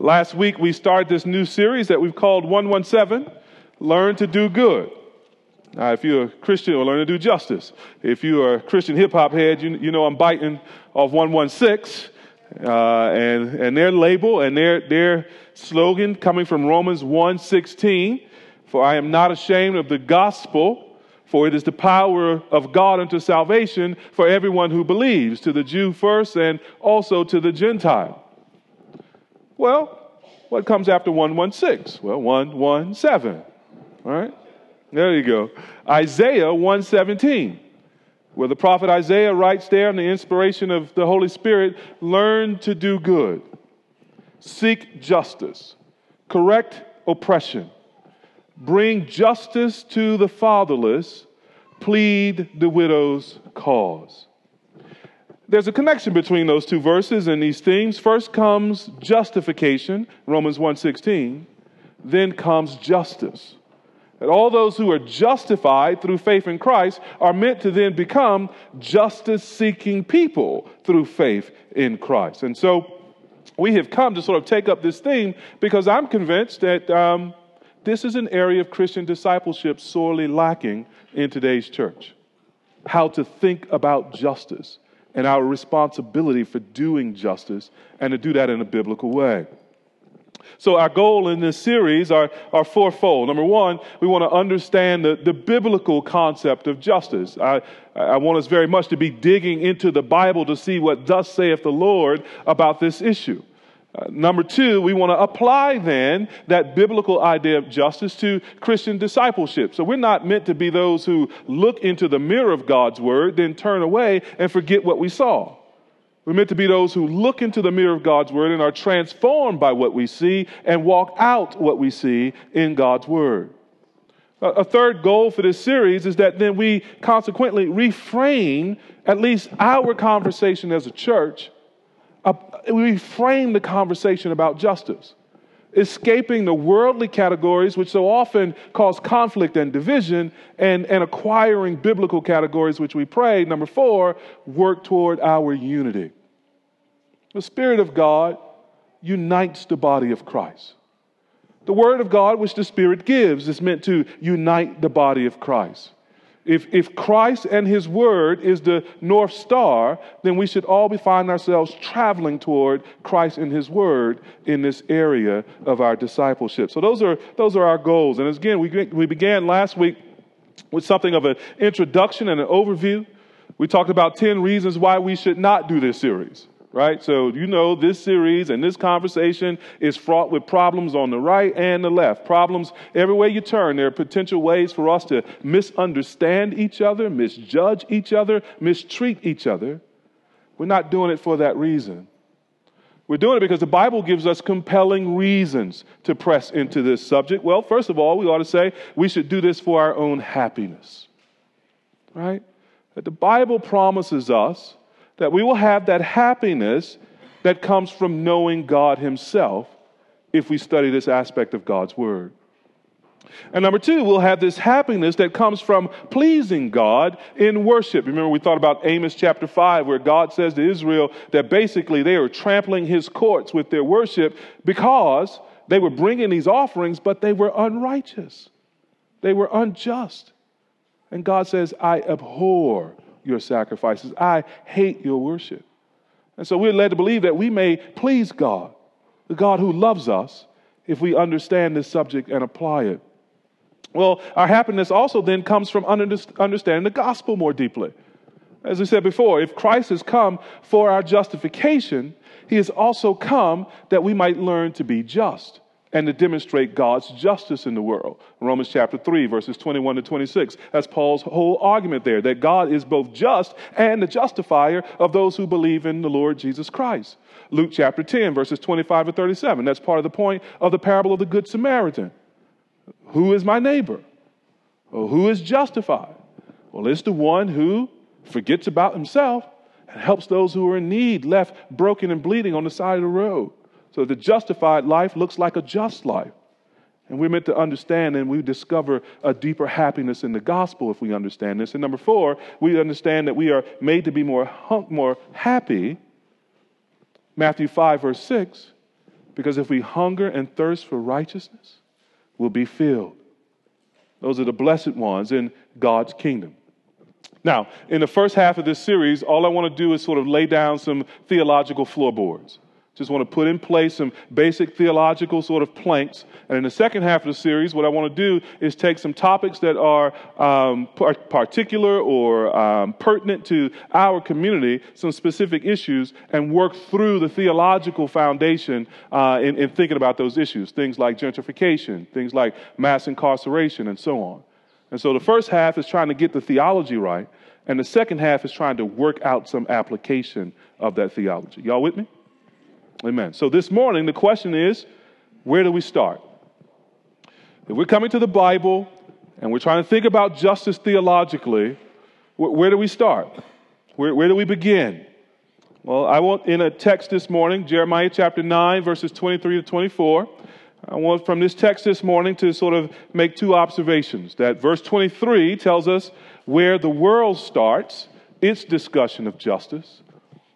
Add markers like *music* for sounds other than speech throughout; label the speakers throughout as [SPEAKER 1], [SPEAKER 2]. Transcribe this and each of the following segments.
[SPEAKER 1] Last week we started this new series that we've called 117 Learn to Do Good. Now, if you're a Christian, you'll learn to do justice. If you're a Christian hip hop head, you, you know I'm biting off 116 uh, and, and their label and their, their slogan coming from Romans 1:16. For I am not ashamed of the gospel, for it is the power of God unto salvation for everyone who believes, to the Jew first and also to the Gentile. Well, what comes after 116? Well, 117. All right? There you go. Isaiah 117, where the prophet Isaiah writes there in the inspiration of the Holy Spirit learn to do good, seek justice, correct oppression, bring justice to the fatherless, plead the widow's cause there's a connection between those two verses and these themes. First comes justification, Romans 1:16, then comes justice. That all those who are justified through faith in Christ are meant to then become justice seeking people through faith in Christ. And so we have come to sort of take up this theme because I'm convinced that um, this is an area of Christian discipleship sorely lacking in today's church. How to think about justice and our responsibility for doing justice and to do that in a biblical way. So, our goal in this series are, are fourfold. Number one, we want to understand the, the biblical concept of justice. I, I want us very much to be digging into the Bible to see what thus saith the Lord about this issue. Number two, we want to apply then that biblical idea of justice to Christian discipleship. So we're not meant to be those who look into the mirror of God's word, then turn away and forget what we saw. We're meant to be those who look into the mirror of God's word and are transformed by what we see and walk out what we see in God's word. A third goal for this series is that then we consequently reframe at least our conversation as a church we frame the conversation about justice, escaping the worldly categories which so often cause conflict and division, and, and acquiring biblical categories which we pray, number four, work toward our unity. The Spirit of God unites the body of Christ. The Word of God, which the Spirit gives, is meant to unite the body of Christ. If, if Christ and His Word is the North Star, then we should all be finding ourselves traveling toward Christ and His Word in this area of our discipleship. So those are, those are our goals. And again, we, we began last week with something of an introduction and an overview. We talked about 10 reasons why we should not do this series right? So, you know, this series and this conversation is fraught with problems on the right and the left. Problems everywhere you turn. There are potential ways for us to misunderstand each other, misjudge each other, mistreat each other. We're not doing it for that reason. We're doing it because the Bible gives us compelling reasons to press into this subject. Well, first of all, we ought to say we should do this for our own happiness, right? That the Bible promises us that we will have that happiness that comes from knowing God Himself if we study this aspect of God's Word. And number two, we'll have this happiness that comes from pleasing God in worship. Remember, we thought about Amos chapter 5, where God says to Israel that basically they are trampling his courts with their worship because they were bringing these offerings, but they were unrighteous. They were unjust. And God says, I abhor your sacrifices. I hate your worship. And so we're led to believe that we may please God, the God who loves us, if we understand this subject and apply it. Well, our happiness also then comes from understanding the gospel more deeply. As we said before, if Christ has come for our justification, he has also come that we might learn to be just and to demonstrate God's justice in the world. Romans chapter 3, verses 21 to 26. That's Paul's whole argument there that God is both just and the justifier of those who believe in the Lord Jesus Christ. Luke chapter 10, verses 25 to 37. That's part of the point of the parable of the Good Samaritan. Who is my neighbor? Who is justified? Well, it's the one who forgets about himself and helps those who are in need, left broken and bleeding on the side of the road. So the justified life looks like a just life. And we're meant to understand and we discover a deeper happiness in the gospel if we understand this. And number four, we understand that we are made to be more, more happy, Matthew 5, verse 6, Because if we hunger and thirst for righteousness, we'll be filled. Those are the blessed ones in God's kingdom. Now, in the first half of this series, all I want to do is sort of lay down some theological floorboards. Just want to put in place some basic theological sort of planks. And in the second half of the series, what I want to do is take some topics that are um, particular or um, pertinent to our community, some specific issues, and work through the theological foundation uh, in, in thinking about those issues. Things like gentrification, things like mass incarceration, and so on. And so the first half is trying to get the theology right, and the second half is trying to work out some application of that theology. Y'all with me? Amen. So this morning, the question is where do we start? If we're coming to the Bible and we're trying to think about justice theologically, where do we start? Where, where do we begin? Well, I want in a text this morning, Jeremiah chapter 9, verses 23 to 24. I want from this text this morning to sort of make two observations. That verse 23 tells us where the world starts its discussion of justice.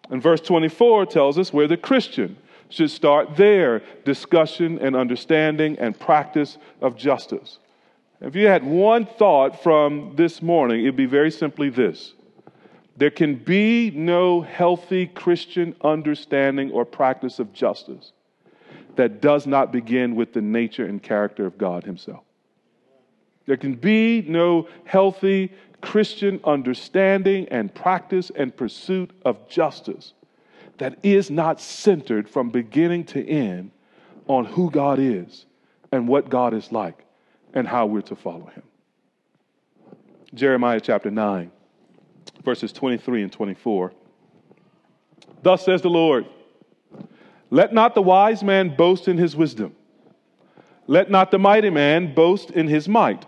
[SPEAKER 1] And verse 24 tells us where the Christian should start their discussion and understanding and practice of justice. If you had one thought from this morning, it'd be very simply this there can be no healthy Christian understanding or practice of justice that does not begin with the nature and character of God Himself. There can be no healthy Christian understanding and practice and pursuit of justice that is not centered from beginning to end on who God is and what God is like and how we're to follow him. Jeremiah chapter 9, verses 23 and 24. Thus says the Lord Let not the wise man boast in his wisdom, let not the mighty man boast in his might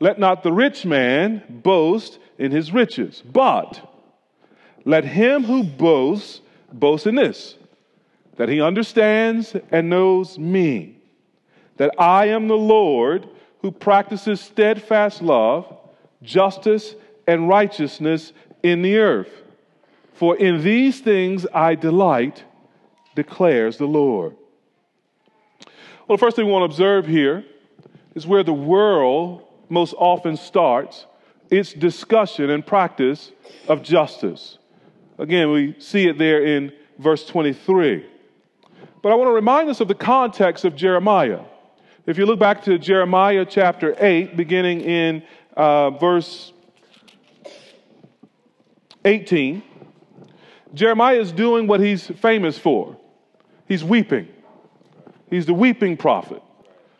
[SPEAKER 1] let not the rich man boast in his riches, but let him who boasts boast in this that he understands and knows me, that I am the Lord who practices steadfast love, justice, and righteousness in the earth. For in these things I delight, declares the Lord. Well, the first thing we want to observe here is where the world most often starts its discussion and practice of justice. Again, we see it there in verse 23. But I want to remind us of the context of Jeremiah. If you look back to Jeremiah chapter 8, beginning in uh, verse 18, Jeremiah is doing what he's famous for. He's weeping. He's the weeping prophet.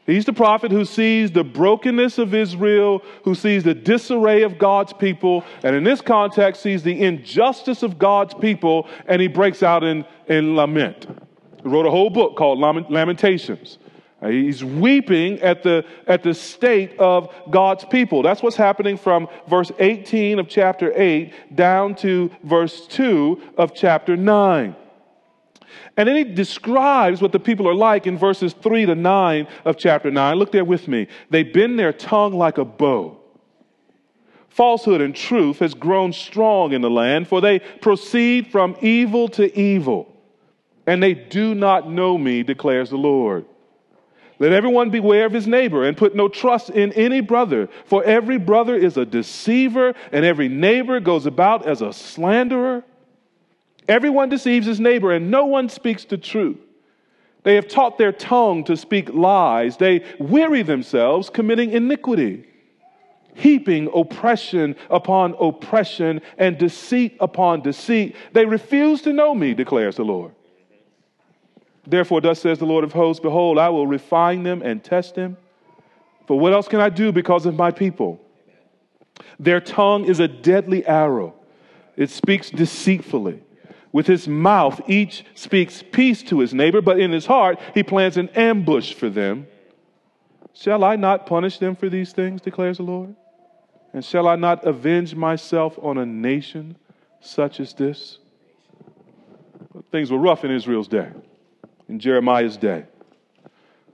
[SPEAKER 1] He's the prophet who sees the brokenness of Israel, who sees the disarray of God's people, and in this context, sees the injustice of God's people, and he breaks out in, in lament. He wrote a whole book called Lamentations. Uh, he's weeping at the, at the state of God's people. That's what's happening from verse 18 of chapter 8 down to verse 2 of chapter 9. And then he describes what the people are like in verses 3 to 9 of chapter 9. Look there with me. They bend their tongue like a bow. Falsehood and truth has grown strong in the land, for they proceed from evil to evil. And they do not know me, declares the Lord. Let everyone beware of his neighbor and put no trust in any brother, for every brother is a deceiver, and every neighbor goes about as a slanderer. Everyone deceives his neighbor, and no one speaks the truth. They have taught their tongue to speak lies. They weary themselves, committing iniquity, heaping oppression upon oppression and deceit upon deceit. They refuse to know me, declares the Lord. Therefore, thus says the Lord of hosts Behold, I will refine them and test them. For what else can I do because of my people? Their tongue is a deadly arrow, it speaks deceitfully. With his mouth, each speaks peace to his neighbor, but in his heart, he plans an ambush for them. Shall I not punish them for these things, declares the Lord? And shall I not avenge myself on a nation such as this? Things were rough in Israel's day, in Jeremiah's day.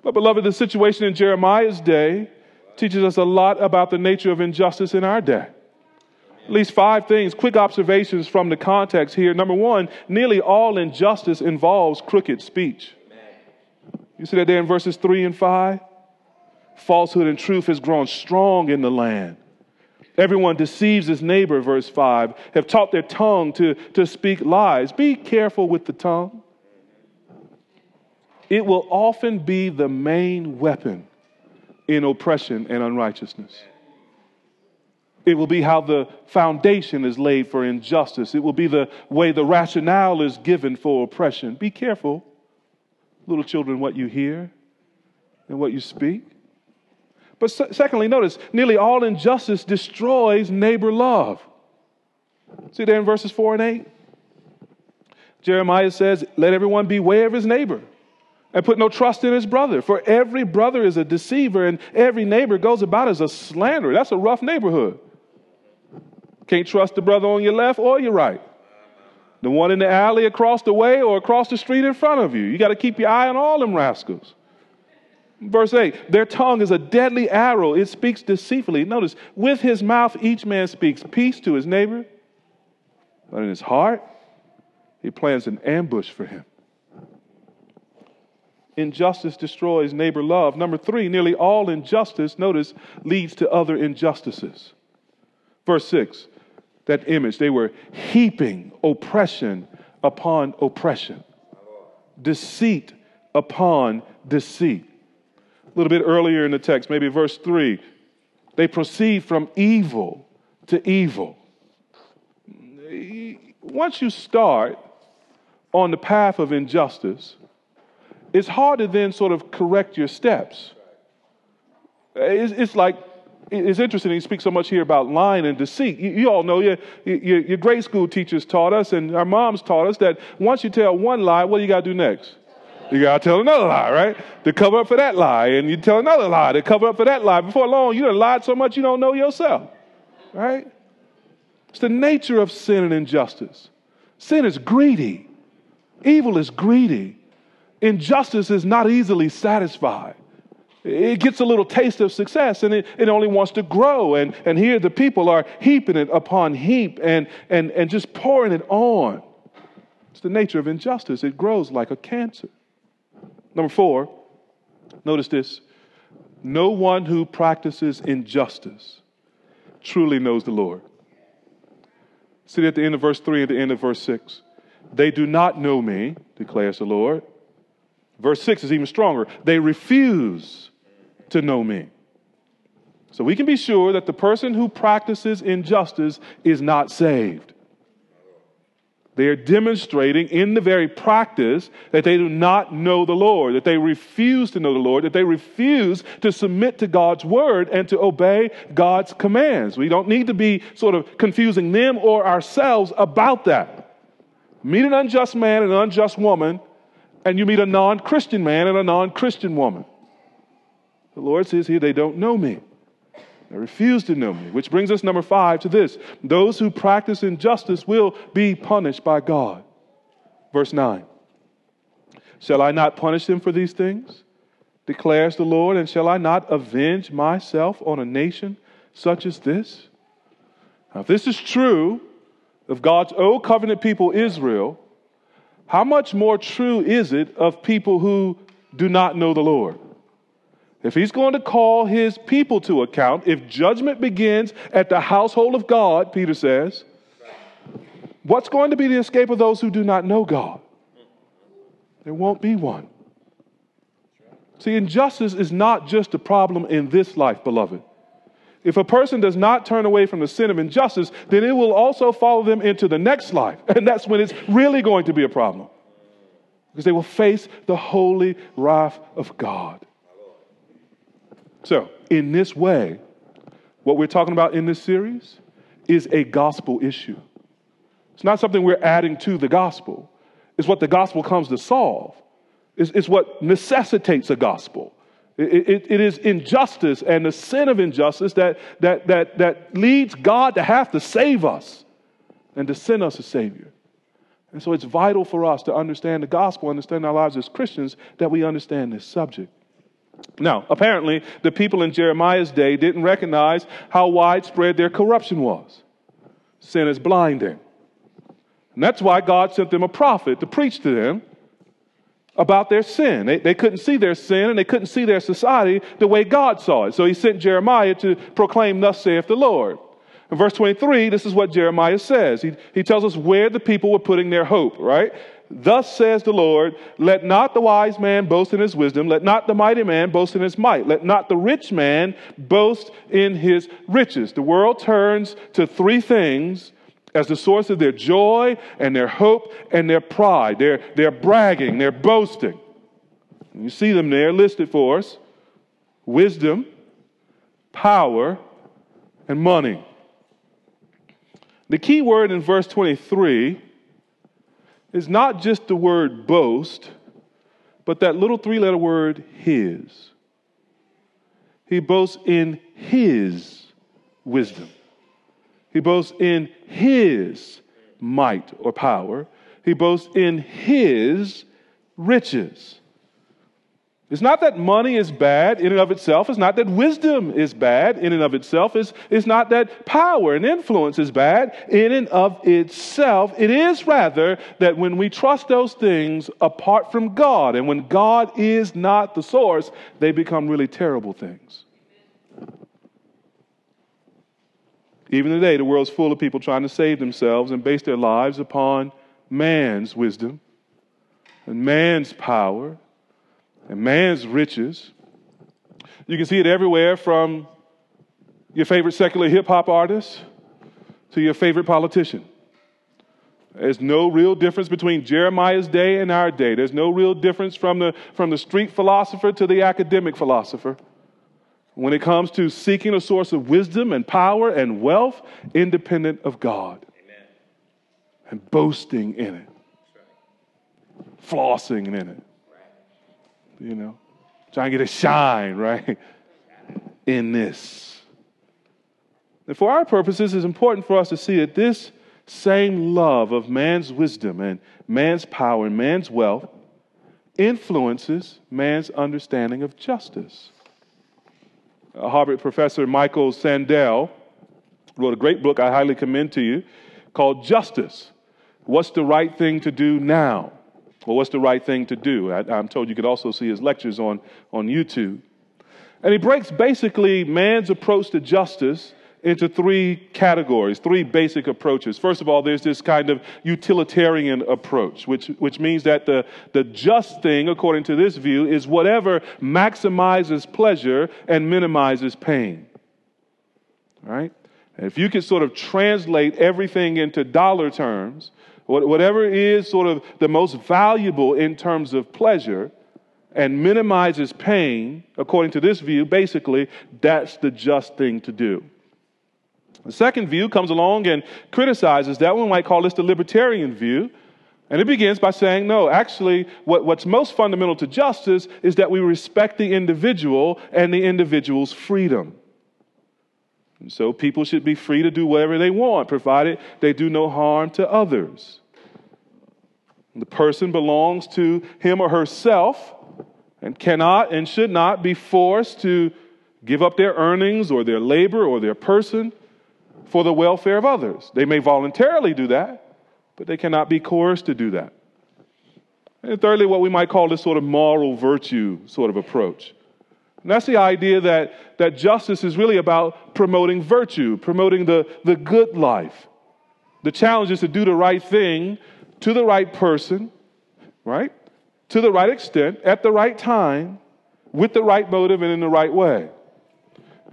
[SPEAKER 1] But, beloved, the situation in Jeremiah's day teaches us a lot about the nature of injustice in our day. At least five things, quick observations from the context here. Number one, nearly all injustice involves crooked speech. You see that there in verses 3 and 5? Falsehood and truth has grown strong in the land. Everyone deceives his neighbor, verse 5, have taught their tongue to, to speak lies. Be careful with the tongue. It will often be the main weapon in oppression and unrighteousness. It will be how the foundation is laid for injustice. It will be the way the rationale is given for oppression. Be careful, little children, what you hear and what you speak. But secondly, notice nearly all injustice destroys neighbor love. See there in verses 4 and 8? Jeremiah says, Let everyone beware of his neighbor and put no trust in his brother. For every brother is a deceiver and every neighbor goes about as a slanderer. That's a rough neighborhood. Can't trust the brother on your left or your right. The one in the alley across the way or across the street in front of you. You got to keep your eye on all them rascals. Verse 8, their tongue is a deadly arrow. It speaks deceitfully. Notice, with his mouth, each man speaks peace to his neighbor, but in his heart, he plans an ambush for him. Injustice destroys neighbor love. Number three, nearly all injustice, notice, leads to other injustices. Verse 6, that image, they were heaping oppression upon oppression, deceit upon deceit a little bit earlier in the text, maybe verse 3, they proceed from evil to evil. Once you start on the path of injustice, it's hard to then sort of correct your steps. It's, it's like, it's interesting, he speaks so much here about lying and deceit. You, you all know your, your, your grade school teachers taught us, and our moms taught us that once you tell one lie, what do you got to do next? You got to tell another lie, right? To cover up for that lie. And you tell another lie to cover up for that lie. Before long, you done lied so much you don't know yourself, right? It's the nature of sin and injustice. Sin is greedy, evil is greedy, injustice is not easily satisfied. It gets a little taste of success and it, it only wants to grow. And, and here the people are heaping it upon heap and, and, and just pouring it on. It's the nature of injustice, it grows like a cancer. Number four, notice this no one who practices injustice truly knows the Lord. See at the end of verse 3 and the end of verse 6. They do not know me, declares the Lord. Verse 6 is even stronger. They refuse to know me. So we can be sure that the person who practices injustice is not saved. They are demonstrating in the very practice that they do not know the Lord, that they refuse to know the Lord, that they refuse to submit to God's word and to obey God's commands. We don't need to be sort of confusing them or ourselves about that. Meet an unjust man and an unjust woman, and you meet a non Christian man and a non Christian woman. The Lord says here, they don't know me. They refuse to know me. Which brings us, number five, to this those who practice injustice will be punished by God. Verse 9 Shall I not punish them for these things? declares the Lord, and shall I not avenge myself on a nation such as this? Now, if this is true of God's old covenant people, Israel, how much more true is it of people who do not know the Lord? If he's going to call his people to account, if judgment begins at the household of God, Peter says, what's going to be the escape of those who do not know God? There won't be one. See, injustice is not just a problem in this life, beloved. If a person does not turn away from the sin of injustice, then it will also follow them into the next life. *laughs* And that's when it's really going to be a problem. Because they will face the holy wrath of God. So, in this way, what we're talking about in this series is a gospel issue. It's not something we're adding to the gospel, it's what the gospel comes to solve, it's, it's what necessitates a gospel. It, it, it is injustice and the sin of injustice that, that, that, that leads God to have to save us and to send us a Savior. And so it's vital for us to understand the gospel, understand our lives as Christians, that we understand this subject. Now, apparently, the people in Jeremiah's day didn't recognize how widespread their corruption was. Sin is blinding. And that's why God sent them a prophet to preach to them about their sin. They, they couldn't see their sin and they couldn't see their society the way God saw it. So he sent Jeremiah to proclaim, Thus saith the Lord. In verse 23, this is what Jeremiah says. He, he tells us where the people were putting their hope, right? Thus says the Lord, let not the wise man boast in his wisdom, let not the mighty man boast in his might, let not the rich man boast in his riches. The world turns to three things as the source of their joy and their hope and their pride. They're, they're bragging, they're boasting. You see them there listed for us wisdom, power, and money. The key word in verse 23 is not just the word boast, but that little three letter word his. He boasts in his wisdom. He boasts in his might or power. He boasts in his riches. It's not that money is bad in and of itself. It's not that wisdom is bad in and of itself. It's, it's not that power and influence is bad in and of itself. It is rather that when we trust those things apart from God and when God is not the source, they become really terrible things. Even today, the world's full of people trying to save themselves and base their lives upon man's wisdom and man's power and man's riches. You can see it everywhere from your favorite secular hip hop artist to your favorite politician. There's no real difference between Jeremiah's day and our day. There's no real difference from the, from the street philosopher to the academic philosopher when it comes to seeking a source of wisdom and power and wealth independent of God Amen. and boasting in it, right. flossing in it. You know, trying to get a shine, right? in this. And for our purposes, it's important for us to see that this same love of man's wisdom and man's power and man's wealth influences man's understanding of justice. Harvard professor Michael Sandel wrote a great book I highly commend to you called Justice What's the Right Thing to Do Now? Well, what's the right thing to do? I, am told you could also see his lectures on, on YouTube. And he breaks basically man's approach to justice into three categories, three basic approaches. First of all, there's this kind of utilitarian approach, which, which means that the, the just thing, according to this view, is whatever maximizes pleasure and minimizes pain. Right? And if you could sort of translate everything into dollar terms, whatever is sort of the most valuable in terms of pleasure, and minimizes pain, according to this view, basically, that's the just thing to do. The second view comes along and criticizes that. One might call this the libertarian view. And it begins by saying, no, actually, what, what's most fundamental to justice is that we respect the individual and the individual's freedom. So people should be free to do whatever they want, provided they do no harm to others. The person belongs to him or herself and cannot and should not be forced to give up their earnings or their labor or their person for the welfare of others. They may voluntarily do that, but they cannot be coerced to do that. And thirdly, what we might call this sort of moral virtue sort of approach. And that's the idea that, that justice is really about promoting virtue, promoting the, the good life. The challenge is to do the right thing to the right person, right? To the right extent, at the right time, with the right motive, and in the right way.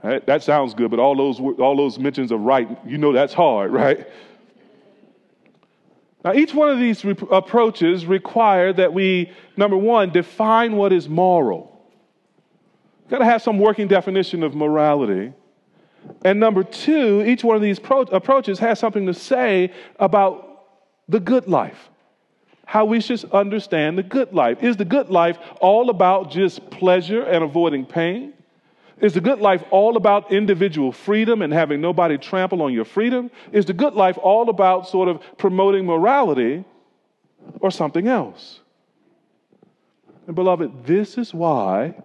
[SPEAKER 1] Right? That sounds good, but all those, all those mentions of right, you know that's hard, *laughs* right? Now, each one of these approaches require that we, number one, define what is moral. Got to have some working definition of morality. And number two, each one of these pro- approaches has something to say about the good life, how we should understand the good life. Is the good life all about just pleasure and avoiding pain? Is the good life all about individual freedom and having nobody trample on your freedom? Is the good life all about sort of promoting morality or something else? And beloved, this is why,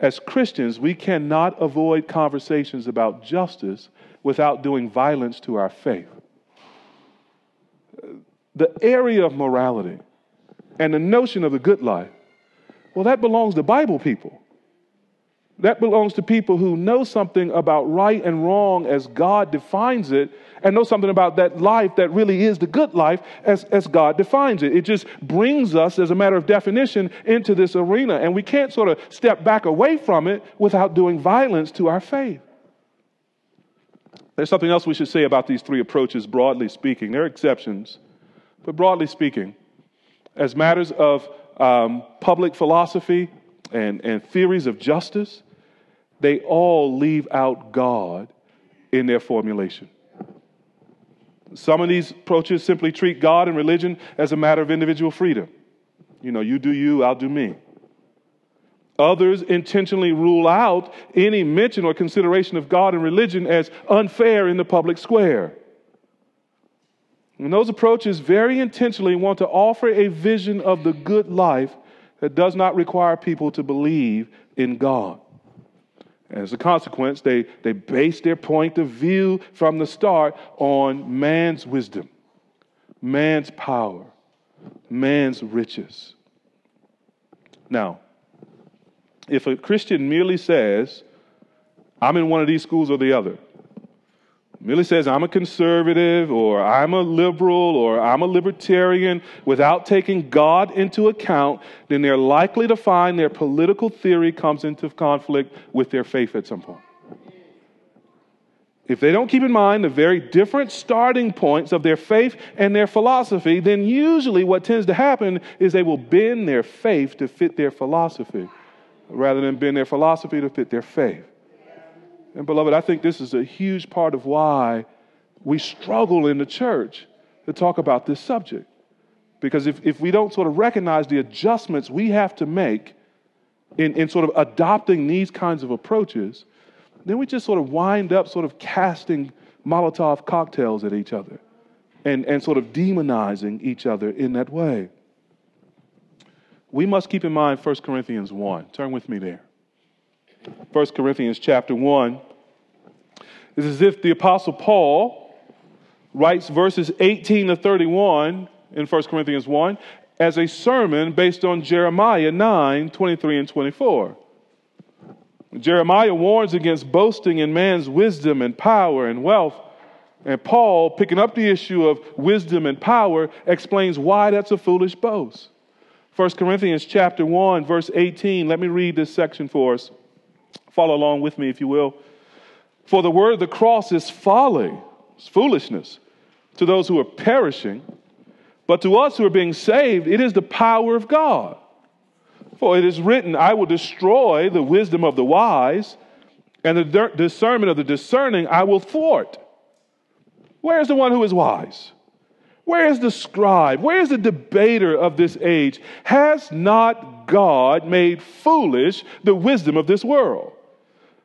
[SPEAKER 1] as Christians, we cannot avoid conversations about justice without doing violence to our faith. The area of morality and the notion of the good life, well, that belongs to Bible people. That belongs to people who know something about right and wrong as God defines it, and know something about that life that really is the good life as, as God defines it. It just brings us, as a matter of definition, into this arena, and we can't sort of step back away from it without doing violence to our faith. There's something else we should say about these three approaches, broadly speaking. There are exceptions, but broadly speaking, as matters of um, public philosophy and, and theories of justice, they all leave out God in their formulation. Some of these approaches simply treat God and religion as a matter of individual freedom. You know, you do you, I'll do me. Others intentionally rule out any mention or consideration of God and religion as unfair in the public square. And those approaches very intentionally want to offer a vision of the good life that does not require people to believe in God. As a consequence, they, they base their point of view from the start on man's wisdom, man's power, man's riches. Now, if a Christian merely says, I'm in one of these schools or the other, merely says, I'm a conservative or I'm a liberal or I'm a libertarian without taking God into account, then they're likely to find their political theory comes into conflict with their faith at some point. If they don't keep in mind the very different starting points of their faith and their philosophy, then usually what tends to happen is they will bend their faith to fit their philosophy rather than bend their philosophy to fit their faith. And, beloved, I think this is a huge part of why we struggle in the church to talk about this subject. Because if, if we don't sort of recognize the adjustments we have to make in, in sort of adopting these kinds of approaches, then we just sort of wind up sort of casting Molotov cocktails at each other and, and sort of demonizing each other in that way. We must keep in mind 1 Corinthians 1. Turn with me there. 1 Corinthians chapter 1. It's as if the Apostle Paul writes verses 18 to 31 in 1 Corinthians 1 as a sermon based on Jeremiah 9 23 and 24. Jeremiah warns against boasting in man's wisdom and power and wealth. And Paul, picking up the issue of wisdom and power, explains why that's a foolish boast. 1 Corinthians chapter 1, verse 18. Let me read this section for us. Follow along with me, if you will. For the word of the cross is folly, it's foolishness to those who are perishing, but to us who are being saved, it is the power of God. For it is written, I will destroy the wisdom of the wise, and the discernment of the discerning I will thwart. Where is the one who is wise? Where is the scribe? Where is the debater of this age? Has not God made foolish the wisdom of this world?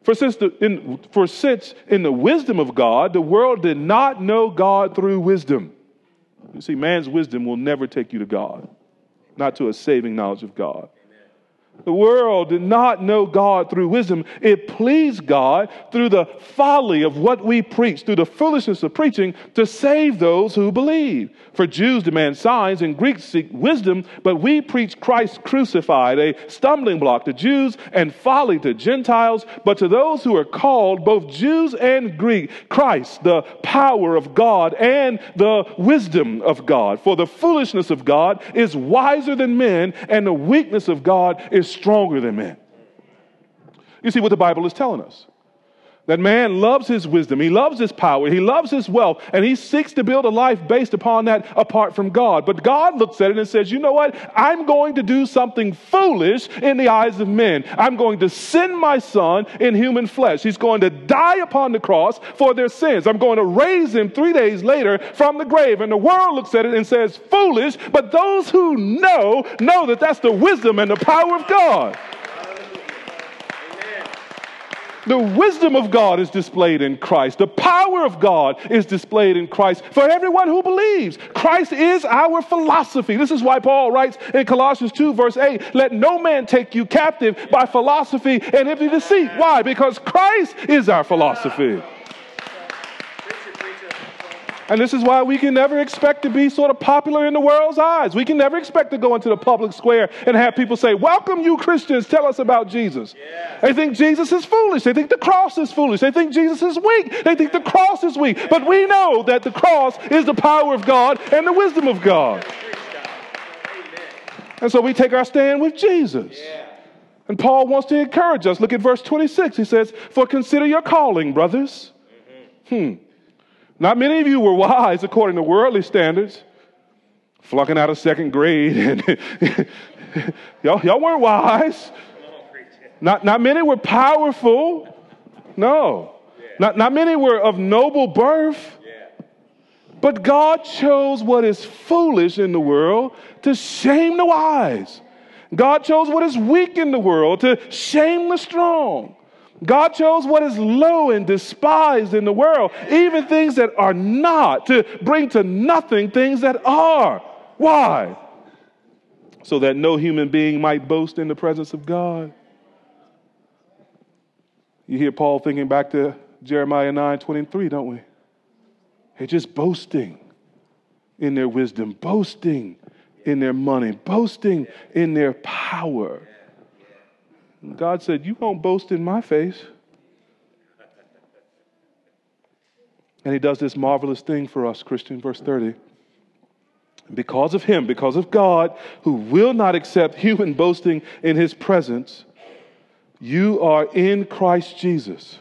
[SPEAKER 1] For since, the, in, for since in the wisdom of God, the world did not know God through wisdom. You see, man's wisdom will never take you to God, not to a saving knowledge of God. The world did not know God through wisdom. It pleased God through the folly of what we preach, through the foolishness of preaching, to save those who believe. For Jews demand signs and Greeks seek wisdom, but we preach Christ crucified, a stumbling block to Jews and folly to Gentiles. But to those who are called, both Jews and Greek, Christ, the power of God and the wisdom of God. For the foolishness of God is wiser than men, and the weakness of God is stronger than men. You see what the Bible is telling us. That man loves his wisdom, he loves his power, he loves his wealth, and he seeks to build a life based upon that apart from God. But God looks at it and says, You know what? I'm going to do something foolish in the eyes of men. I'm going to send my son in human flesh. He's going to die upon the cross for their sins. I'm going to raise him three days later from the grave. And the world looks at it and says, Foolish, but those who know, know that that's the wisdom and the power of God. The wisdom of God is displayed in Christ. The power of God is displayed in Christ for everyone who believes. Christ is our philosophy. This is why Paul writes in Colossians 2, verse 8 let no man take you captive by philosophy and empty deceit. Why? Because Christ is our philosophy. And this is why we can never expect to be sort of popular in the world's eyes. We can never expect to go into the public square and have people say, Welcome, you Christians, tell us about Jesus. Yeah. They think Jesus is foolish. They think the cross is foolish. They think Jesus is weak. They think the cross is weak. But we know that the cross is the power of God and the wisdom of God. And so we take our stand with Jesus. Yeah. And Paul wants to encourage us. Look at verse 26. He says, For consider your calling, brothers. Mm-hmm. Hmm. Not many of you were wise according to worldly standards, flunking out of second grade. *laughs* Y'all, y'all weren't wise. Not, not many were powerful. No. Not, not many were of noble birth. But God chose what is foolish in the world to shame the wise. God chose what is weak in the world to shame the strong. God chose what is low and despised in the world, even things that are not, to bring to nothing things that are. Why? So that no human being might boast in the presence of God. You hear Paul thinking back to Jeremiah 9 23, don't we? They're just boasting in their wisdom, boasting in their money, boasting in their power. God said, You won't boast in my face. And he does this marvelous thing for us, Christian, verse 30. Because of him, because of God, who will not accept human boasting in his presence, you are in Christ Jesus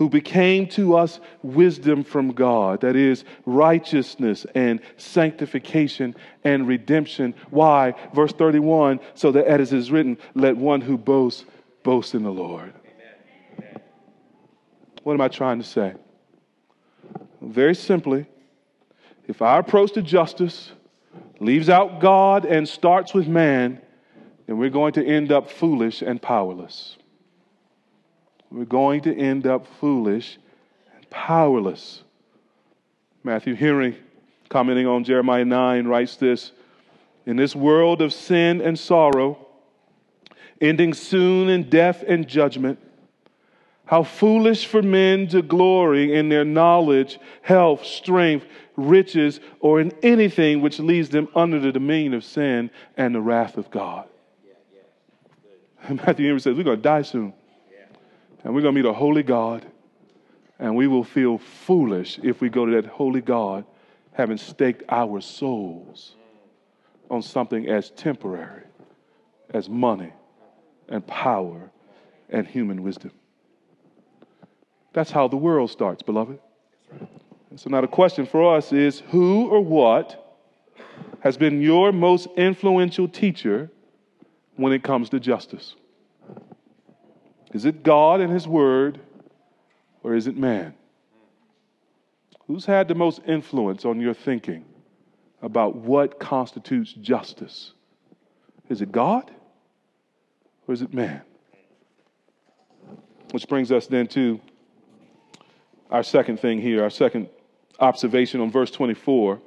[SPEAKER 1] who became to us wisdom from God, that is, righteousness and sanctification and redemption. Why? Verse 31 so that as it is written, let one who boasts boast in the Lord. Amen. What am I trying to say? Very simply, if our approach to justice leaves out God and starts with man, then we're going to end up foolish and powerless we're going to end up foolish and powerless. Matthew Henry, commenting on Jeremiah 9, writes this In this world of sin and sorrow, ending soon in death and judgment, how foolish for men to glory in their knowledge, health, strength, riches, or in anything which leads them under the dominion of sin and the wrath of God. *laughs* Matthew Henry says, We're going to die soon. And we're going to meet a holy God. And we will feel foolish if we go to that holy God having staked our souls on something as temporary as money and power and human wisdom. That's how the world starts, beloved. so now the question for us is who or what has been your most influential teacher when it comes to justice? Is it God and His Word, or is it man? Who's had the most influence on your thinking about what constitutes justice? Is it God, or is it man? Which brings us then to our second thing here, our second observation on verse 24.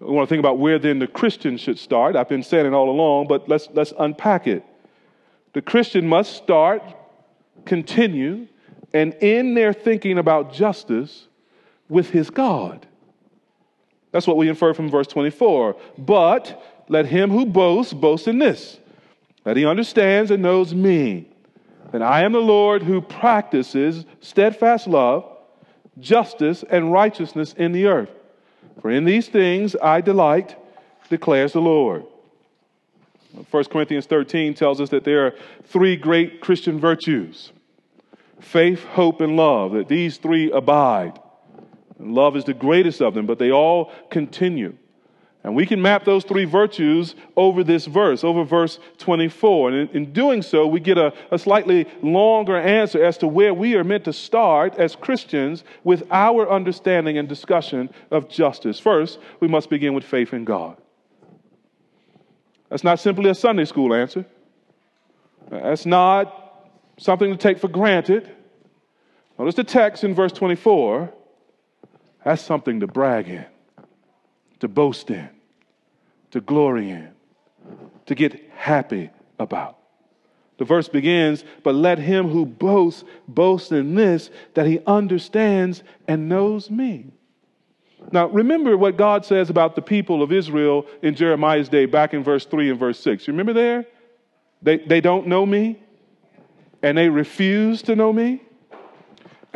[SPEAKER 1] We want to think about where then the Christian should start. I've been saying it all along, but let's, let's unpack it. The Christian must start, continue, and end their thinking about justice with his God. That's what we infer from verse 24. But let him who boasts boast in this that he understands and knows me, that I am the Lord who practices steadfast love, justice, and righteousness in the earth. For in these things I delight, declares the Lord. 1 Corinthians 13 tells us that there are three great Christian virtues faith, hope, and love, that these three abide. And love is the greatest of them, but they all continue. And we can map those three virtues over this verse, over verse 24. And in, in doing so, we get a, a slightly longer answer as to where we are meant to start as Christians with our understanding and discussion of justice. First, we must begin with faith in God. That's not simply a Sunday school answer. That's not something to take for granted. Notice the text in verse 24. That's something to brag in, to boast in, to glory in, to get happy about. The verse begins, but let him who boasts boast in this, that he understands and knows me. Now, remember what God says about the people of Israel in Jeremiah's day, back in verse 3 and verse 6. You remember there? They, they don't know me, and they refuse to know me.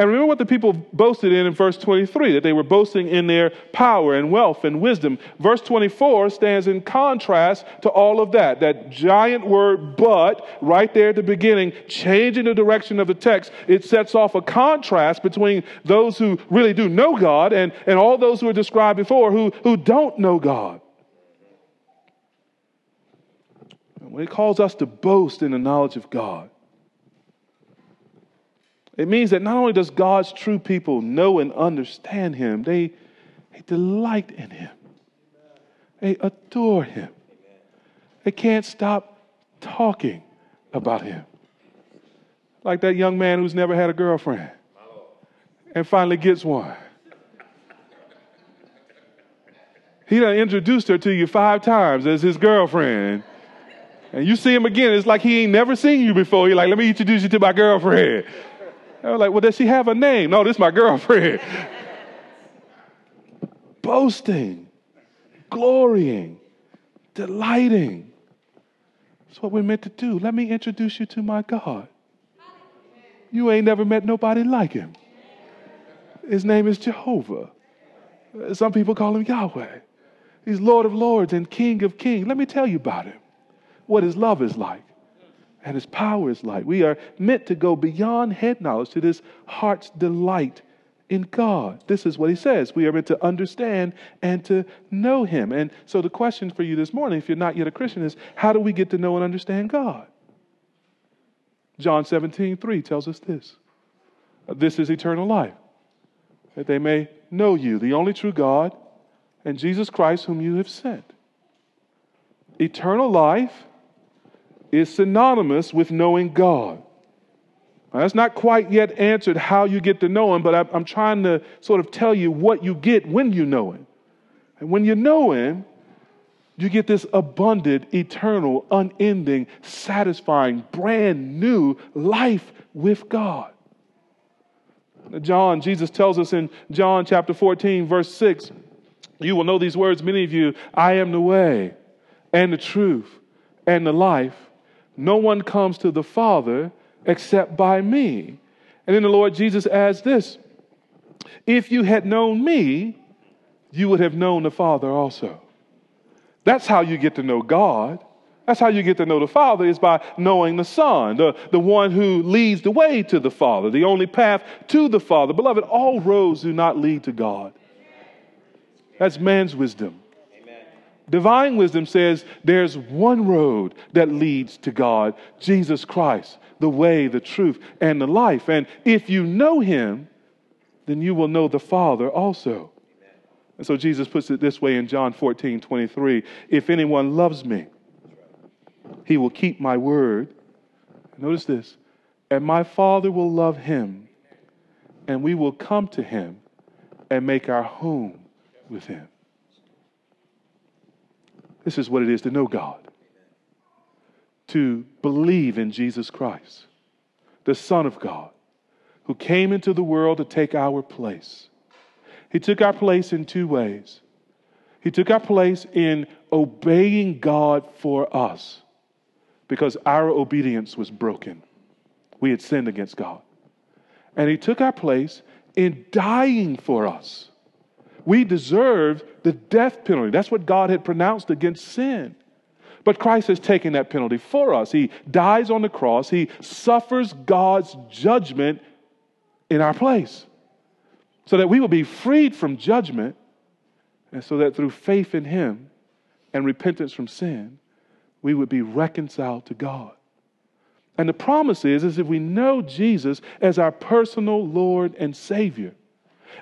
[SPEAKER 1] And remember what the people boasted in in verse 23 that they were boasting in their power and wealth and wisdom. Verse 24 stands in contrast to all of that. That giant word, but, right there at the beginning, changing the direction of the text, it sets off a contrast between those who really do know God and, and all those who are described before who, who don't know God. When it calls us to boast in the knowledge of God, it means that not only does God's true people know and understand Him, they, they delight in Him, they adore Him, they can't stop talking about Him. Like that young man who's never had a girlfriend and finally gets one. He done introduced her to you five times as his girlfriend. And you see him again, it's like he ain't never seen you before. He's like, let me introduce you to my girlfriend. I was like, well, does she have a name? No, this is my girlfriend. *laughs* Boasting, glorying, delighting. That's what we're meant to do. Let me introduce you to my God. You ain't never met nobody like him. His name is Jehovah. Some people call him Yahweh. He's Lord of Lords and King of Kings. Let me tell you about him, what his love is like and his power is like. We are meant to go beyond head knowledge to this heart's delight in God. This is what he says. We are meant to understand and to know him. And so the question for you this morning, if you're not yet a Christian, is how do we get to know and understand God? John 17, 3 tells us this. This is eternal life, that they may know you, the only true God, and Jesus Christ, whom you have sent. Eternal life is synonymous with knowing God. Now, that's not quite yet answered how you get to know Him, but I, I'm trying to sort of tell you what you get when you know Him. And when you know Him, you get this abundant, eternal, unending, satisfying, brand new life with God. John, Jesus tells us in John chapter 14, verse 6, you will know these words, many of you, I am the way and the truth and the life. No one comes to the Father except by me. And then the Lord Jesus adds this If you had known me, you would have known the Father also. That's how you get to know God. That's how you get to know the Father is by knowing the Son, the, the one who leads the way to the Father, the only path to the Father. Beloved, all roads do not lead to God. That's man's wisdom. Divine wisdom says there's one road that leads to God Jesus Christ, the way, the truth, and the life. And if you know him, then you will know the Father also. And so Jesus puts it this way in John 14 23 If anyone loves me, he will keep my word. Notice this. And my Father will love him, and we will come to him and make our home with him. This is what it is to know God, to believe in Jesus Christ, the Son of God, who came into the world to take our place. He took our place in two ways. He took our place in obeying God for us because our obedience was broken. We had sinned against God. And He took our place in dying for us we deserve the death penalty. That's what God had pronounced against sin. But Christ has taken that penalty for us. He dies on the cross, He suffers God's judgment in our place so that we will be freed from judgment and so that through faith in Him and repentance from sin, we would be reconciled to God. And the promise is, is if we know Jesus as our personal Lord and Savior,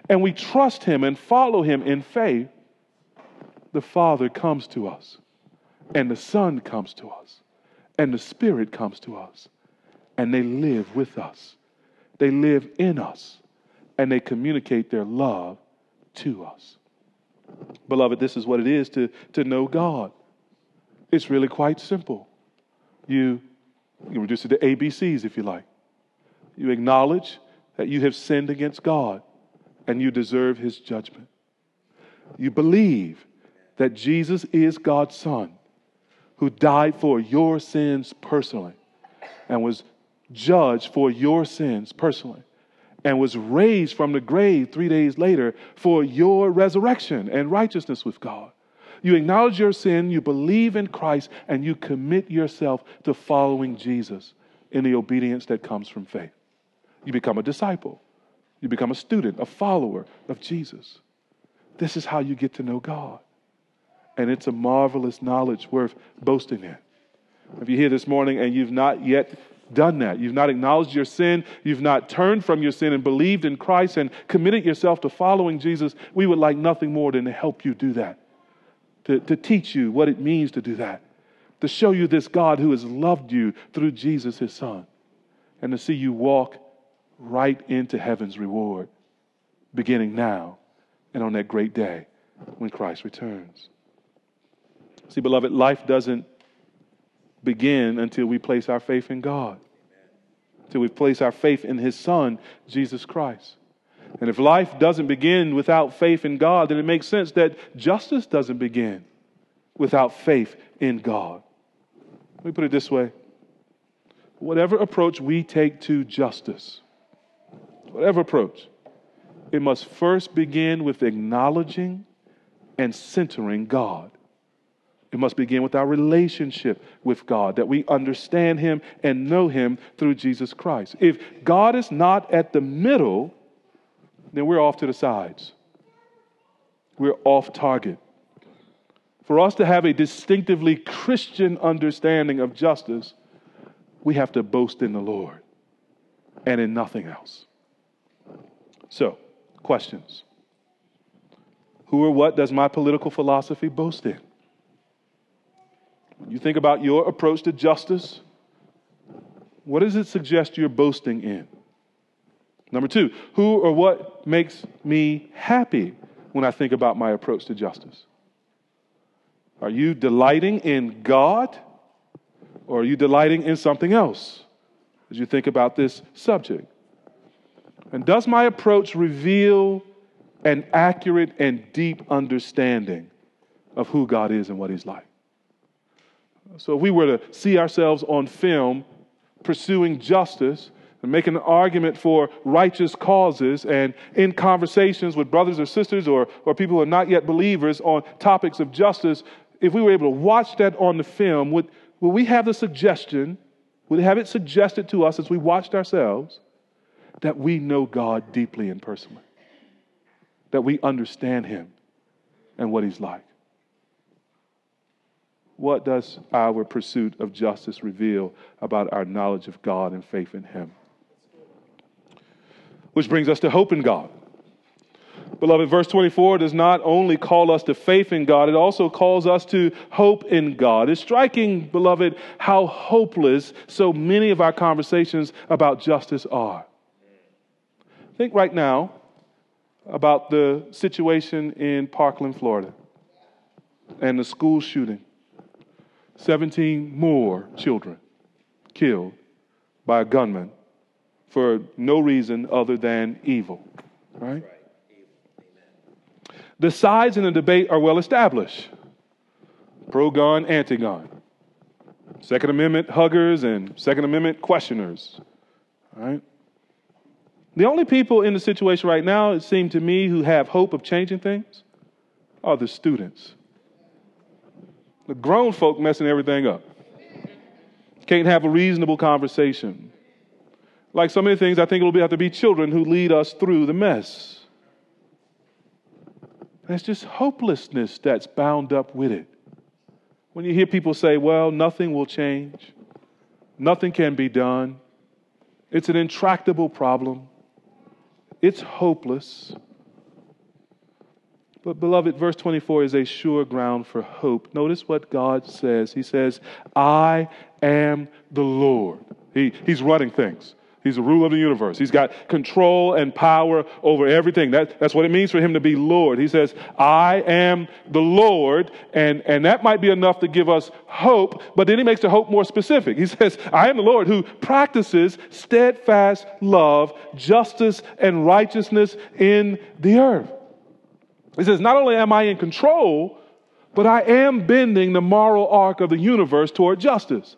[SPEAKER 1] and we trust Him and follow Him in faith, the Father comes to us, and the Son comes to us, and the Spirit comes to us, and they live with us. They live in us, and they communicate their love to us. Beloved, this is what it is to, to know God. It's really quite simple. You, you reduce it to ABCs if you like. You acknowledge that you have sinned against God and you deserve his judgment. You believe that Jesus is God's Son who died for your sins personally and was judged for your sins personally and was raised from the grave three days later for your resurrection and righteousness with God. You acknowledge your sin, you believe in Christ, and you commit yourself to following Jesus in the obedience that comes from faith. You become a disciple, you become a student, a follower of Jesus. This is how you get to know God. And it's a marvelous knowledge worth boasting in. If you're here this morning and you've not yet done that, you've not acknowledged your sin, you've not turned from your sin and believed in Christ and committed yourself to following Jesus, we would like nothing more than to help you do that, to, to teach you what it means to do that, to show you this God who has loved you through Jesus, his Son, and to see you walk right into heaven's reward, beginning now and on that great day when Christ returns. See, beloved, life doesn't begin until we place our faith in God, until we place our faith in His Son, Jesus Christ. And if life doesn't begin without faith in God, then it makes sense that justice doesn't begin without faith in God. Let me put it this way whatever approach we take to justice, whatever approach, it must first begin with acknowledging and centering God. It must begin with our relationship with God, that we understand Him and know Him through Jesus Christ. If God is not at the middle, then we're off to the sides. We're off target. For us to have a distinctively Christian understanding of justice, we have to boast in the Lord and in nothing else. So, questions. Who or what does my political philosophy boast in? When you think about your approach to justice, what does it suggest you're boasting in? Number two, who or what makes me happy when I think about my approach to justice? Are you delighting in God or are you delighting in something else as you think about this subject? And does my approach reveal an accurate and deep understanding of who God is and what He's like? So if we were to see ourselves on film pursuing justice and making an argument for righteous causes and in conversations with brothers or sisters or, or people who are not yet believers on topics of justice, if we were able to watch that on the film, would, would we have the suggestion, would have it suggested to us as we watched ourselves, that we know God deeply and personally, that we understand Him and what He's like? What does our pursuit of justice reveal about our knowledge of God and faith in Him? Which brings us to hope in God. Beloved, verse 24 does not only call us to faith in God, it also calls us to hope in God. It's striking, beloved, how hopeless so many of our conversations about justice are. Think right now about the situation in Parkland, Florida, and the school shooting. 17 more children killed by a gunman for no reason other than evil. Right? The sides in the debate are well established pro gun, anti gun. Second Amendment huggers and Second Amendment questioners. Right? The only people in the situation right now, it seems to me, who have hope of changing things are the students. The grown folk messing everything up. Can't have a reasonable conversation. Like so many things, I think it'll have to be children who lead us through the mess. There's just hopelessness that's bound up with it. When you hear people say, well, nothing will change, nothing can be done, it's an intractable problem, it's hopeless. But, beloved, verse 24 is a sure ground for hope. Notice what God says. He says, I am the Lord. He, he's running things. He's the ruler of the universe. He's got control and power over everything. That, that's what it means for him to be Lord. He says, I am the Lord. And, and that might be enough to give us hope, but then he makes the hope more specific. He *laughs* says, I am the Lord who practices steadfast love, justice, and righteousness in the earth. He says, Not only am I in control, but I am bending the moral arc of the universe toward justice.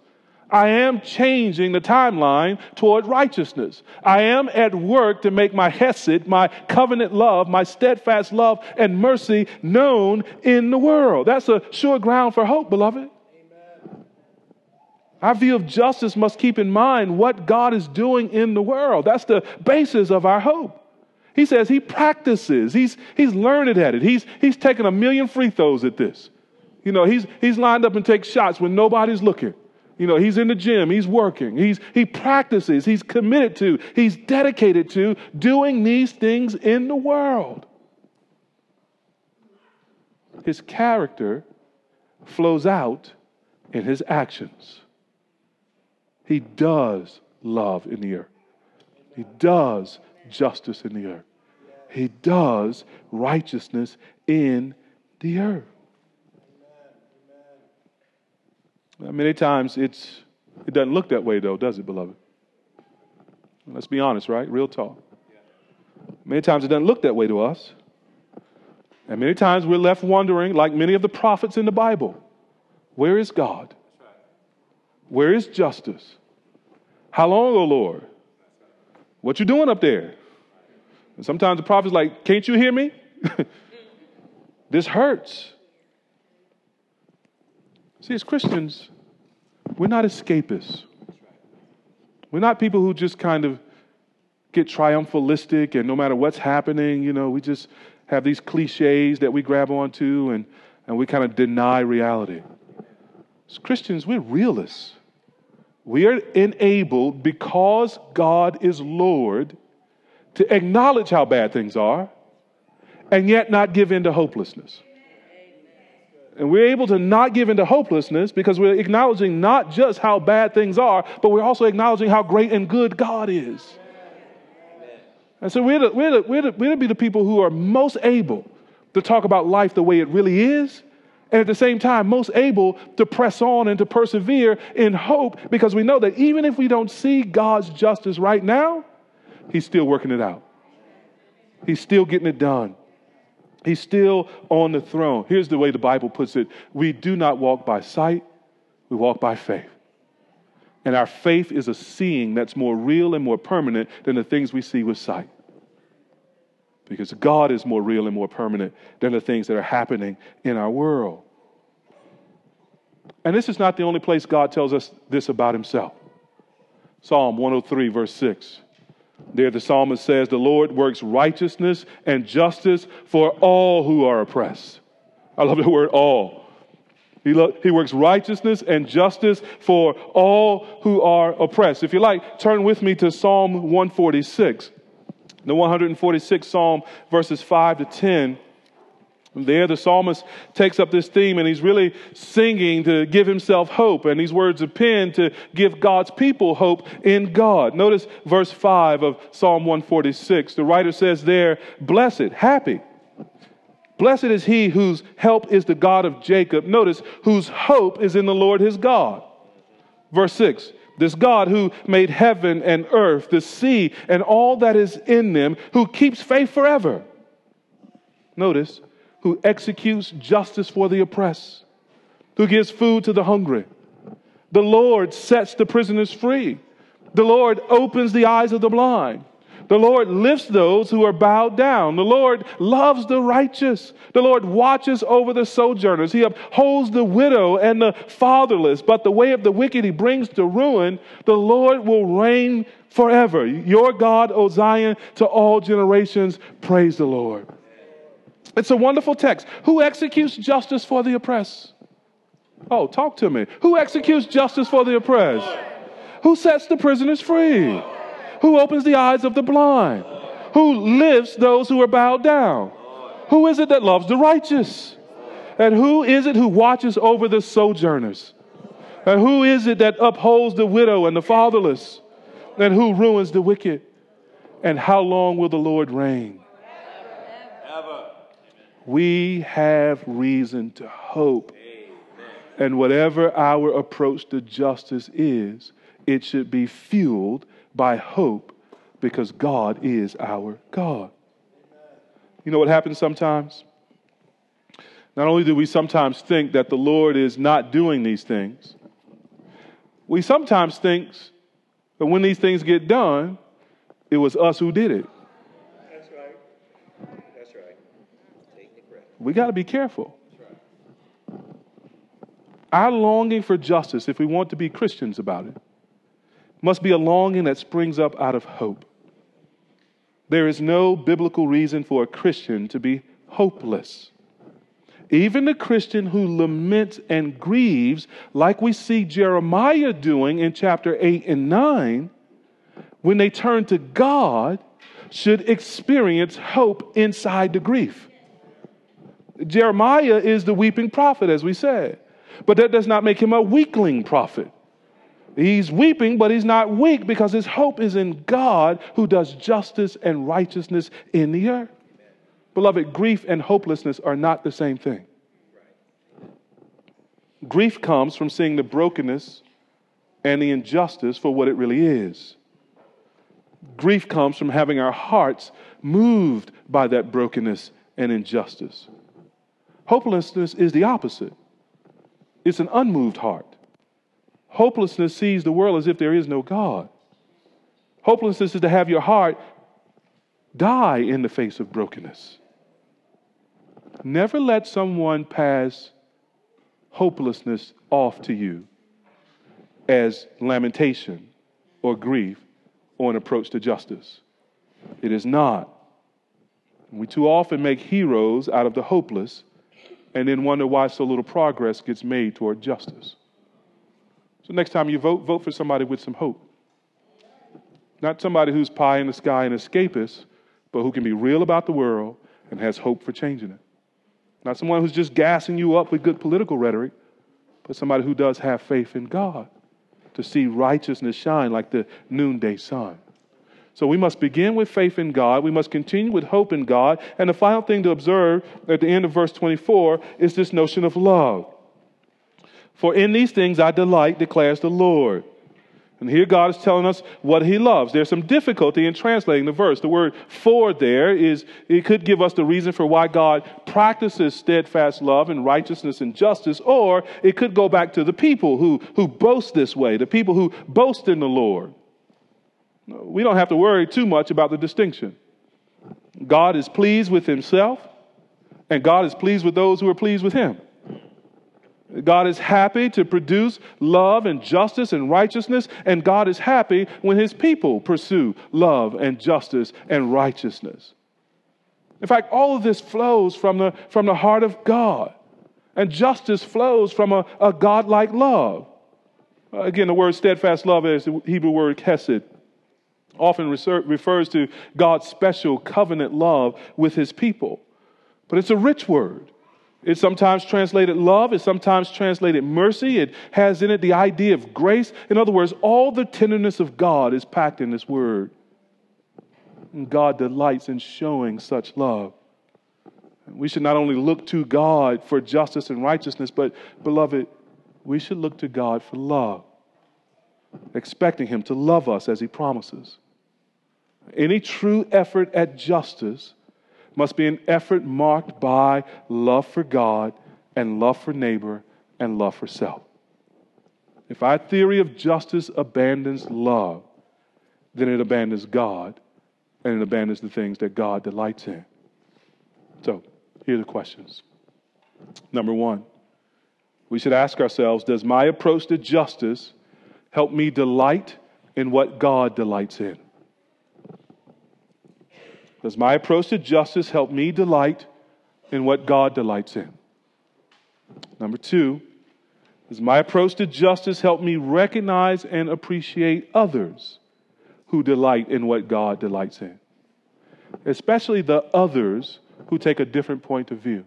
[SPEAKER 1] I am changing the timeline toward righteousness. I am at work to make my hesed, my covenant love, my steadfast love and mercy known in the world. That's a sure ground for hope, beloved. Our view of justice must keep in mind what God is doing in the world. That's the basis of our hope. He says he practices, he's, he's learned at it. He's, he's taken a million free throws at this. You know, he's, he's lined up and takes shots when nobody's looking. You know, he's in the gym, he's working, he's, he practices, he's committed to, he's dedicated to doing these things in the world. His character flows out in his actions. He does love in the earth, he does justice in the earth, he does righteousness in the earth. Many times it's, it doesn't look that way, though, does it, beloved? Let's be honest, right? Real talk. Many times it doesn't look that way to us. And many times we're left wondering, like many of the prophets in the Bible, where is God? Where is justice? How long, O oh Lord? What you doing up there? And sometimes the prophet's like, Can't you hear me? *laughs* this hurts. See, as Christians, we're not escapists. We're not people who just kind of get triumphalistic and no matter what's happening, you know, we just have these cliches that we grab onto and, and we kind of deny reality. As Christians, we're realists. We are enabled because God is Lord to acknowledge how bad things are and yet not give in to hopelessness. And we're able to not give into hopelessness because we're acknowledging not just how bad things are, but we're also acknowledging how great and good God is. And so we're to, we're, to, we're, to, we're to be the people who are most able to talk about life the way it really is, and at the same time, most able to press on and to persevere in hope because we know that even if we don't see God's justice right now, He's still working it out. He's still getting it done. He's still on the throne. Here's the way the Bible puts it we do not walk by sight, we walk by faith. And our faith is a seeing that's more real and more permanent than the things we see with sight. Because God is more real and more permanent than the things that are happening in our world. And this is not the only place God tells us this about himself. Psalm 103, verse 6. There, the psalmist says, The Lord works righteousness and justice for all who are oppressed. I love the word all. He, lo- he works righteousness and justice for all who are oppressed. If you like, turn with me to Psalm 146, the 146 Psalm, verses 5 to 10. There, the psalmist takes up this theme and he's really singing to give himself hope. And these words are penned to give God's people hope in God. Notice verse 5 of Psalm 146. The writer says there, Blessed, happy. Blessed is he whose help is the God of Jacob. Notice, whose hope is in the Lord his God. Verse 6 this God who made heaven and earth, the sea, and all that is in them, who keeps faith forever. Notice, who executes justice for the oppressed, who gives food to the hungry. The Lord sets the prisoners free. The Lord opens the eyes of the blind. The Lord lifts those who are bowed down. The Lord loves the righteous. The Lord watches over the sojourners. He upholds the widow and the fatherless, but the way of the wicked he brings to ruin. The Lord will reign forever. Your God, O Zion, to all generations. Praise the Lord. It's a wonderful text. Who executes justice for the oppressed? Oh, talk to me. Who executes justice for the oppressed? Who sets the prisoners free? Who opens the eyes of the blind? Who lifts those who are bowed down? Who is it that loves the righteous? And who is it who watches over the sojourners? And who is it that upholds the widow and the fatherless? And who ruins the wicked? And how long will the Lord reign? We have reason to hope. And whatever our approach to justice is, it should be fueled by hope because God is our God. You know what happens sometimes? Not only do we sometimes think that the Lord is not doing these things, we sometimes think that when these things get done, it was us who did it.
[SPEAKER 2] That's right. That's right. Take the credit.
[SPEAKER 1] We got to be careful. Our longing for justice, if we want to be Christians about it, must be a longing that springs up out of hope. There is no biblical reason for a Christian to be hopeless. Even the Christian who laments and grieves, like we see Jeremiah doing in chapter 8 and 9, when they turn to God, should experience hope inside the grief. Jeremiah is the weeping prophet, as we said, but that does not make him a weakling prophet. He's weeping, but he's not weak because his hope is in God who does justice and righteousness in the earth. Beloved, grief and hopelessness are not the same thing. Grief comes from seeing the brokenness and the injustice for what it really is. Grief comes from having our hearts moved by that brokenness and injustice. Hopelessness is the opposite it's an unmoved heart. Hopelessness sees the world as if there is no God. Hopelessness is to have your heart die in the face of brokenness. Never let someone pass hopelessness off to you as lamentation or grief or an approach to justice. It is not. We too often make heroes out of the hopeless and then wonder why so little progress gets made toward justice. So next time you vote, vote for somebody with some hope. Not somebody who's pie in the sky and escapist, but who can be real about the world and has hope for changing it. Not someone who's just gassing you up with good political rhetoric, but somebody who does have faith in God to see righteousness shine like the noonday sun. So we must begin with faith in God. We must continue with hope in God. And the final thing to observe at the end of verse 24 is this notion of love. For in these things I delight, declares the Lord. And here God is telling us what he loves. There's some difficulty in translating the verse. The word for there is, it could give us the reason for why God practices steadfast love and righteousness and justice, or it could go back to the people who, who boast this way, the people who boast in the Lord. We don't have to worry too much about the distinction. God is pleased with himself, and God is pleased with those who are pleased with him. God is happy to produce love and justice and righteousness, and God is happy when his people pursue love and justice and righteousness. In fact, all of this flows from the, from the heart of God, and justice flows from a, a God-like love. Again, the word steadfast love is the Hebrew word chesed, often refers to God's special covenant love with his people. But it's a rich word. It's sometimes translated love, it's sometimes translated mercy. It has in it the idea of grace. In other words, all the tenderness of God is packed in this word. And God delights in showing such love. We should not only look to God for justice and righteousness, but, beloved, we should look to God for love, expecting Him to love us as He promises. Any true effort at justice must be an effort marked by love for God and love for neighbor and love for self. If our theory of justice abandons love, then it abandons God and it abandons the things that God delights in. So, here are the questions. Number one, we should ask ourselves Does my approach to justice help me delight in what God delights in? Does my approach to justice help me delight in what God delights in? Number two, does my approach to justice help me recognize and appreciate others who delight in what God delights in? Especially the others who take a different point of view.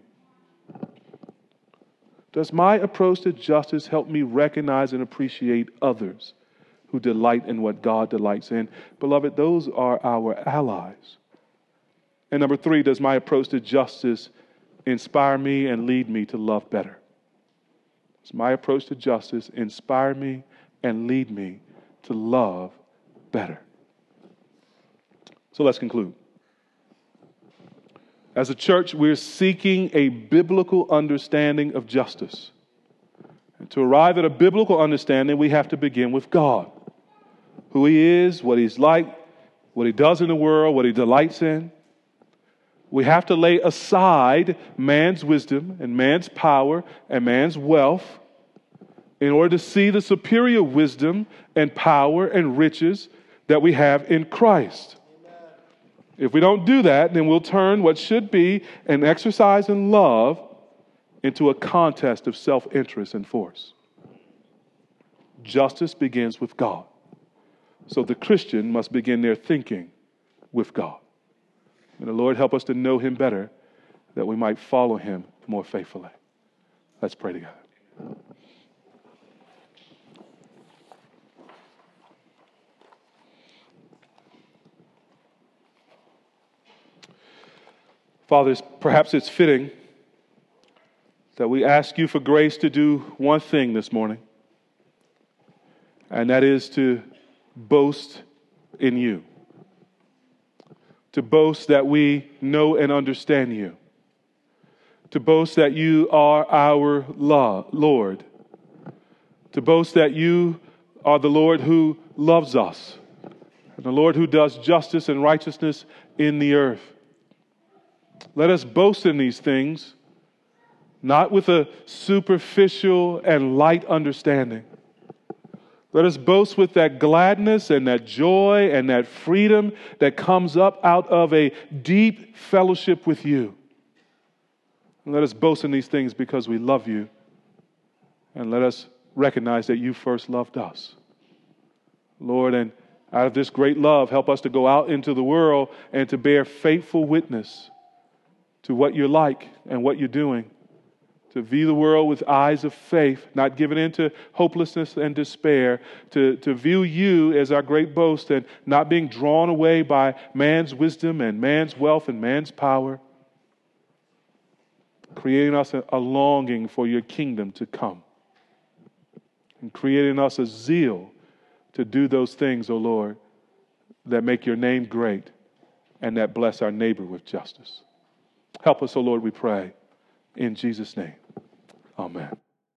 [SPEAKER 1] Does my approach to justice help me recognize and appreciate others who delight in what God delights in? Beloved, those are our allies. And number three, does my approach to justice inspire me and lead me to love better? Does my approach to justice inspire me and lead me to love better? So let's conclude. As a church, we're seeking a biblical understanding of justice. And to arrive at a biblical understanding, we have to begin with God who He is, what He's like, what He does in the world, what He delights in. We have to lay aside man's wisdom and man's power and man's wealth in order to see the superior wisdom and power and riches that we have in Christ. If we don't do that, then we'll turn what should be an exercise in love into a contest of self interest and force. Justice begins with God. So the Christian must begin their thinking with God. And the Lord help us to know Him better that we might follow Him more faithfully. Let's pray together. Fathers, perhaps it's fitting that we ask you for grace to do one thing this morning, and that is to boast in you, to boast that we know and understand you, to boast that you are our Lord, to boast that you are the Lord who loves us, and the Lord who does justice and righteousness in the earth. Let us boast in these things, not with a superficial and light understanding let us boast with that gladness and that joy and that freedom that comes up out of a deep fellowship with you. And let us boast in these things because we love you. And let us recognize that you first loved us. Lord, and out of this great love, help us to go out into the world and to bear faithful witness to what you're like and what you're doing to view the world with eyes of faith, not given into hopelessness and despair, to, to view you as our great boast and not being drawn away by man's wisdom and man's wealth and man's power, creating us a, a longing for your kingdom to come, and creating us a zeal to do those things, O oh Lord, that make your name great and that bless our neighbor with justice. Help us, O oh Lord, we pray. In Jesus' name. Amen.